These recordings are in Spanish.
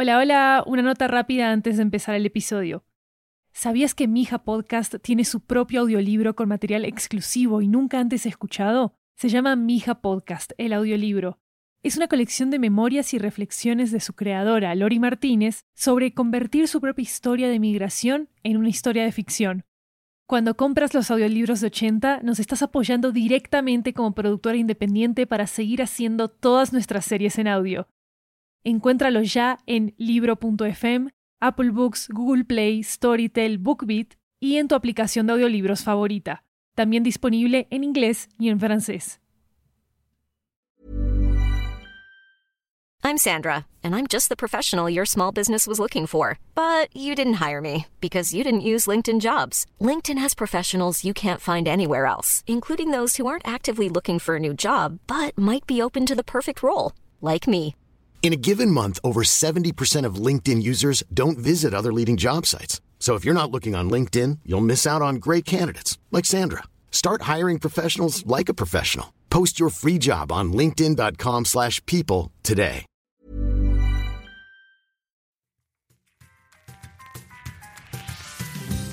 Hola, hola, una nota rápida antes de empezar el episodio. ¿Sabías que Mija Podcast tiene su propio audiolibro con material exclusivo y nunca antes escuchado? Se llama Mija Podcast, el audiolibro. Es una colección de memorias y reflexiones de su creadora, Lori Martínez, sobre convertir su propia historia de migración en una historia de ficción. Cuando compras los audiolibros de 80, nos estás apoyando directamente como productora independiente para seguir haciendo todas nuestras series en audio. Encuéntralo ya en libro.fm, Apple Books, Google Play, Storytel, BookBeat y en tu aplicación de audiolibros favorita. También disponible en inglés y en francés. I'm Sandra, and I'm just the professional your small business was looking for. But you didn't hire me because you didn't use LinkedIn jobs. LinkedIn has professionals you can't find anywhere else, including those who aren't actively looking for a new job but might be open to the perfect role, like me. In a given month, over 70% of LinkedIn users don't visit other leading job sites. So if you're not looking on LinkedIn, you'll miss out on great candidates like Sandra. Start hiring professionals like a professional. Post your free job on linkedin.com/people today.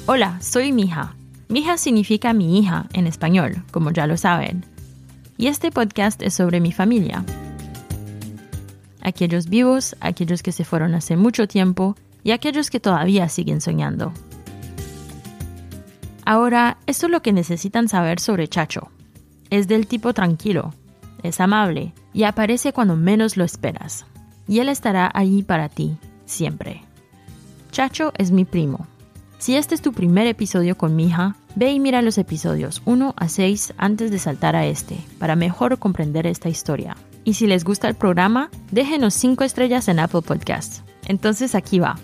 Hola, soy Mija. Mija significa mi hija en español, como ya lo saben. Y este podcast es sobre mi familia. Aquellos vivos, aquellos que se fueron hace mucho tiempo y aquellos que todavía siguen soñando. Ahora, esto es lo que necesitan saber sobre Chacho. Es del tipo tranquilo, es amable y aparece cuando menos lo esperas. Y él estará allí para ti, siempre. Chacho es mi primo. Si este es tu primer episodio con mi hija, ve y mira los episodios 1 a 6 antes de saltar a este, para mejor comprender esta historia. Y si les gusta el programa, déjenos 5 estrellas en Apple Podcasts. Entonces aquí va.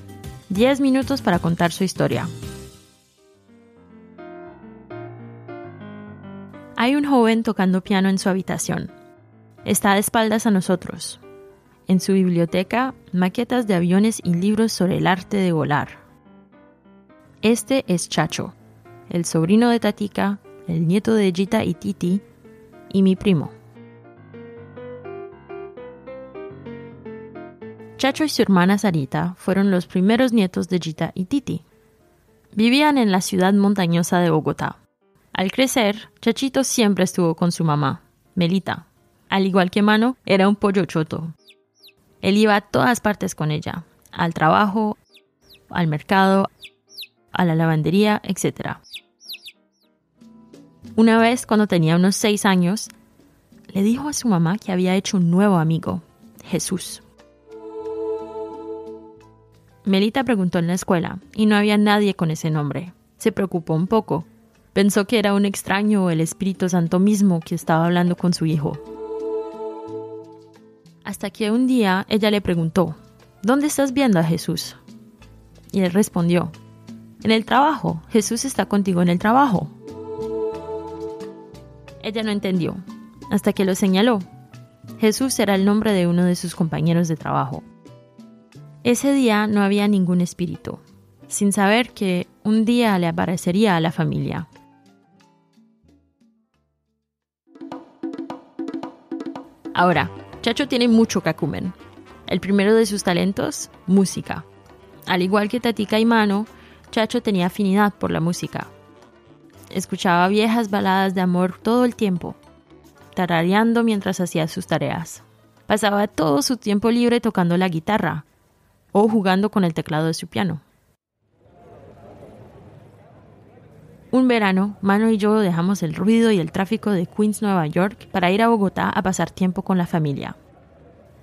10 minutos para contar su historia. Hay un joven tocando piano en su habitación. Está de espaldas a nosotros. En su biblioteca, maquetas de aviones y libros sobre el arte de volar. Este es Chacho, el sobrino de Tatica, el nieto de Gita y Titi, y mi primo. Chacho y su hermana Sarita fueron los primeros nietos de Gita y Titi. Vivían en la ciudad montañosa de Bogotá. Al crecer, Chachito siempre estuvo con su mamá, Melita. Al igual que Mano, era un pollo choto. Él iba a todas partes con ella, al trabajo, al mercado, a la lavandería, etc. Una vez, cuando tenía unos seis años, le dijo a su mamá que había hecho un nuevo amigo, Jesús. Melita preguntó en la escuela y no había nadie con ese nombre. Se preocupó un poco. Pensó que era un extraño o el Espíritu Santo mismo que estaba hablando con su hijo. Hasta que un día ella le preguntó, ¿Dónde estás viendo a Jesús? Y él respondió, En el trabajo. Jesús está contigo en el trabajo. Ella no entendió, hasta que lo señaló. Jesús era el nombre de uno de sus compañeros de trabajo. Ese día no había ningún espíritu, sin saber que un día le aparecería a la familia. Ahora, Chacho tiene mucho cacumen. El primero de sus talentos, música. Al igual que Tatica y Mano, Chacho tenía afinidad por la música. Escuchaba viejas baladas de amor todo el tiempo, tarareando mientras hacía sus tareas. Pasaba todo su tiempo libre tocando la guitarra o jugando con el teclado de su piano. Un verano, Mano y yo dejamos el ruido y el tráfico de Queens, Nueva York, para ir a Bogotá a pasar tiempo con la familia.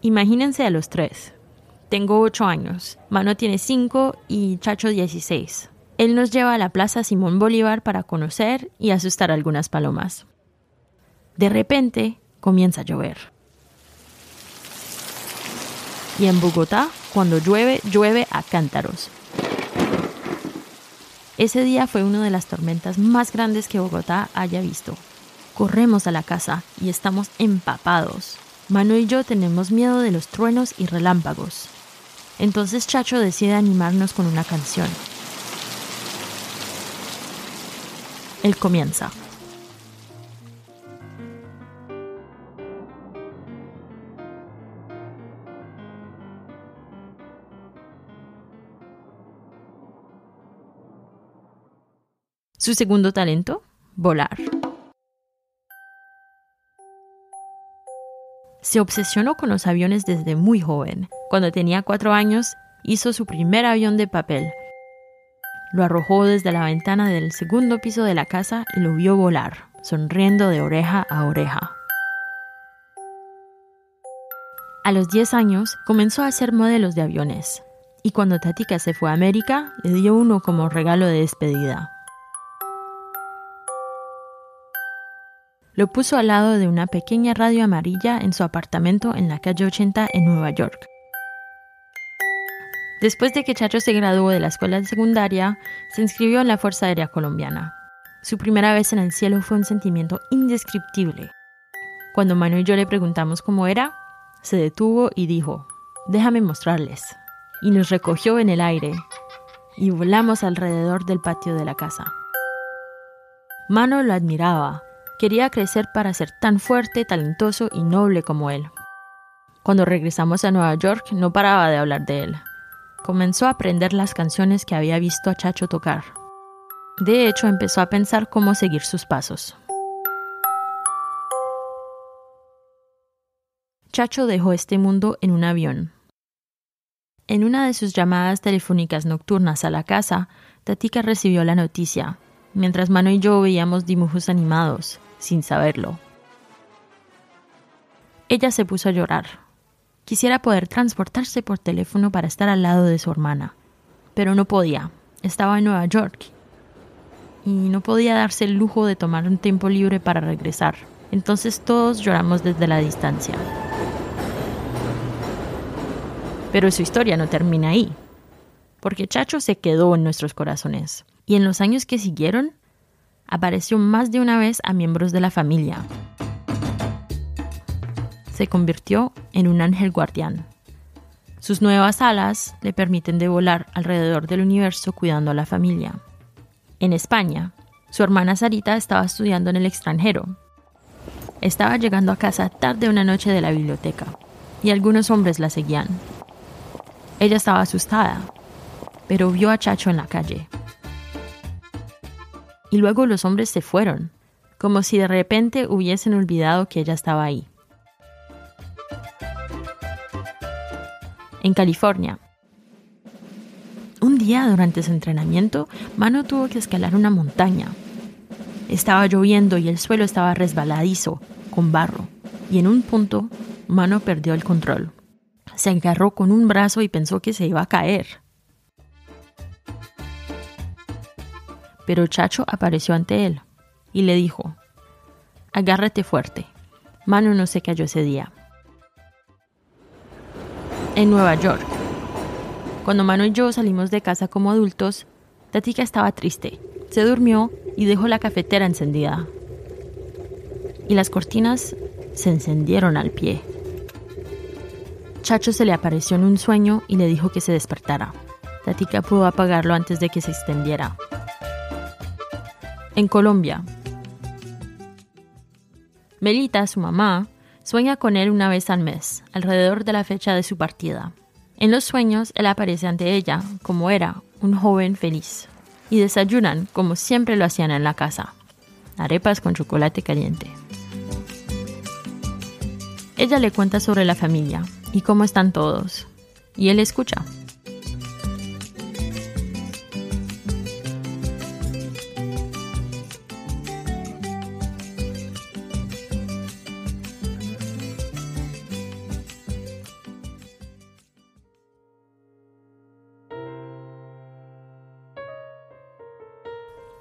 Imagínense a los tres. Tengo ocho años, Mano tiene cinco y Chacho 16. Él nos lleva a la Plaza Simón Bolívar para conocer y asustar algunas palomas. De repente, comienza a llover. Y en Bogotá, cuando llueve, llueve a cántaros. Ese día fue una de las tormentas más grandes que Bogotá haya visto. Corremos a la casa y estamos empapados. Mano y yo tenemos miedo de los truenos y relámpagos. Entonces Chacho decide animarnos con una canción. Él comienza. Su segundo talento, volar. Se obsesionó con los aviones desde muy joven. Cuando tenía cuatro años, hizo su primer avión de papel. Lo arrojó desde la ventana del segundo piso de la casa y lo vio volar, sonriendo de oreja a oreja. A los 10 años comenzó a hacer modelos de aviones y cuando Tatika se fue a América le dio uno como regalo de despedida. Lo puso al lado de una pequeña radio amarilla en su apartamento en la calle 80 en Nueva York. Después de que Chacho se graduó de la escuela secundaria, se inscribió en la Fuerza Aérea Colombiana. Su primera vez en el cielo fue un sentimiento indescriptible. Cuando Manu y yo le preguntamos cómo era, se detuvo y dijo, déjame mostrarles. Y nos recogió en el aire y volamos alrededor del patio de la casa. Mano lo admiraba, quería crecer para ser tan fuerte, talentoso y noble como él. Cuando regresamos a Nueva York no paraba de hablar de él. Comenzó a aprender las canciones que había visto a Chacho tocar. De hecho, empezó a pensar cómo seguir sus pasos. Chacho dejó este mundo en un avión. En una de sus llamadas telefónicas nocturnas a la casa, Tatika recibió la noticia, mientras Mano y yo veíamos dibujos animados, sin saberlo. Ella se puso a llorar. Quisiera poder transportarse por teléfono para estar al lado de su hermana, pero no podía. Estaba en Nueva York y no podía darse el lujo de tomar un tiempo libre para regresar. Entonces todos lloramos desde la distancia. Pero su historia no termina ahí, porque Chacho se quedó en nuestros corazones. Y en los años que siguieron, apareció más de una vez a miembros de la familia. Se convirtió en un ángel guardián. Sus nuevas alas le permiten de volar alrededor del universo cuidando a la familia. En España, su hermana Sarita estaba estudiando en el extranjero. Estaba llegando a casa tarde una noche de la biblioteca y algunos hombres la seguían. Ella estaba asustada, pero vio a Chacho en la calle. Y luego los hombres se fueron, como si de repente hubiesen olvidado que ella estaba ahí. En California. Un día durante su entrenamiento, Mano tuvo que escalar una montaña. Estaba lloviendo y el suelo estaba resbaladizo, con barro, y en un punto, Mano perdió el control se agarró con un brazo y pensó que se iba a caer. Pero Chacho apareció ante él y le dijo, agárrate fuerte. Manu no se cayó ese día. En Nueva York. Cuando Manu y yo salimos de casa como adultos, Tatika estaba triste. Se durmió y dejó la cafetera encendida. Y las cortinas se encendieron al pie. Chacho se le apareció en un sueño y le dijo que se despertara. Tatika pudo apagarlo antes de que se extendiera. En Colombia. Melita, su mamá, sueña con él una vez al mes, alrededor de la fecha de su partida. En los sueños, él aparece ante ella, como era, un joven feliz. Y desayunan, como siempre lo hacían en la casa. Arepas con chocolate caliente. Ella le cuenta sobre la familia, ¿Y cómo están todos? Y él escucha.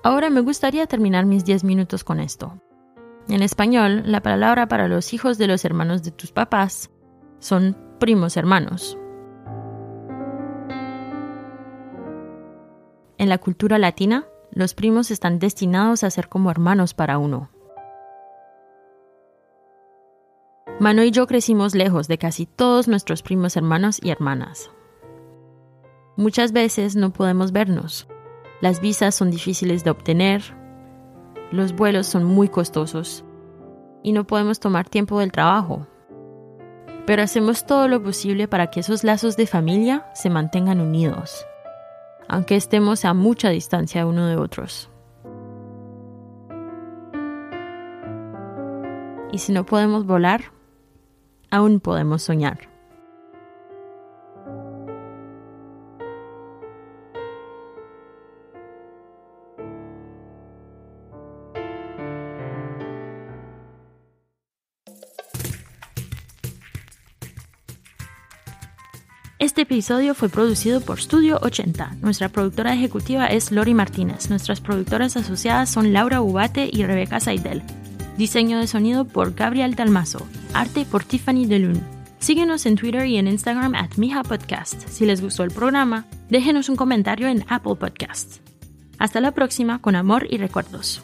Ahora me gustaría terminar mis 10 minutos con esto. En español, la palabra para los hijos de los hermanos de tus papás son primos hermanos. En la cultura latina, los primos están destinados a ser como hermanos para uno. Mano y yo crecimos lejos de casi todos nuestros primos hermanos y hermanas. Muchas veces no podemos vernos. Las visas son difíciles de obtener, los vuelos son muy costosos y no podemos tomar tiempo del trabajo. Pero hacemos todo lo posible para que esos lazos de familia se mantengan unidos, aunque estemos a mucha distancia uno de otros. Y si no podemos volar, aún podemos soñar. Este episodio fue producido por Studio 80. Nuestra productora ejecutiva es Lori Martínez. Nuestras productoras asociadas son Laura Ubate y Rebeca Saidel. Diseño de sonido por Gabriel Dalmazo. Arte por Tiffany DeLune. Síguenos en Twitter y en Instagram at Mija Podcast. Si les gustó el programa, déjenos un comentario en Apple Podcasts. Hasta la próxima con amor y recuerdos.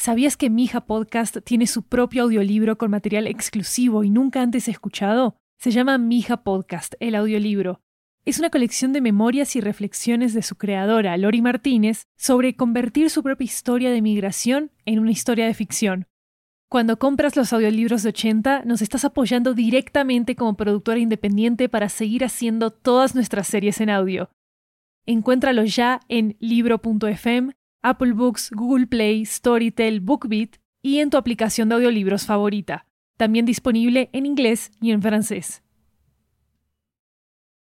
¿Sabías que Mija Podcast tiene su propio audiolibro con material exclusivo y nunca antes escuchado? Se llama Mija Podcast, el audiolibro. Es una colección de memorias y reflexiones de su creadora, Lori Martínez, sobre convertir su propia historia de migración en una historia de ficción. Cuando compras los audiolibros de 80, nos estás apoyando directamente como productora independiente para seguir haciendo todas nuestras series en audio. Encuéntralos ya en libro.fm Apple Books, Google Play, Storytel, BookBeat y en tu aplicación de audiolibros favorita. También disponible en inglés y en francés.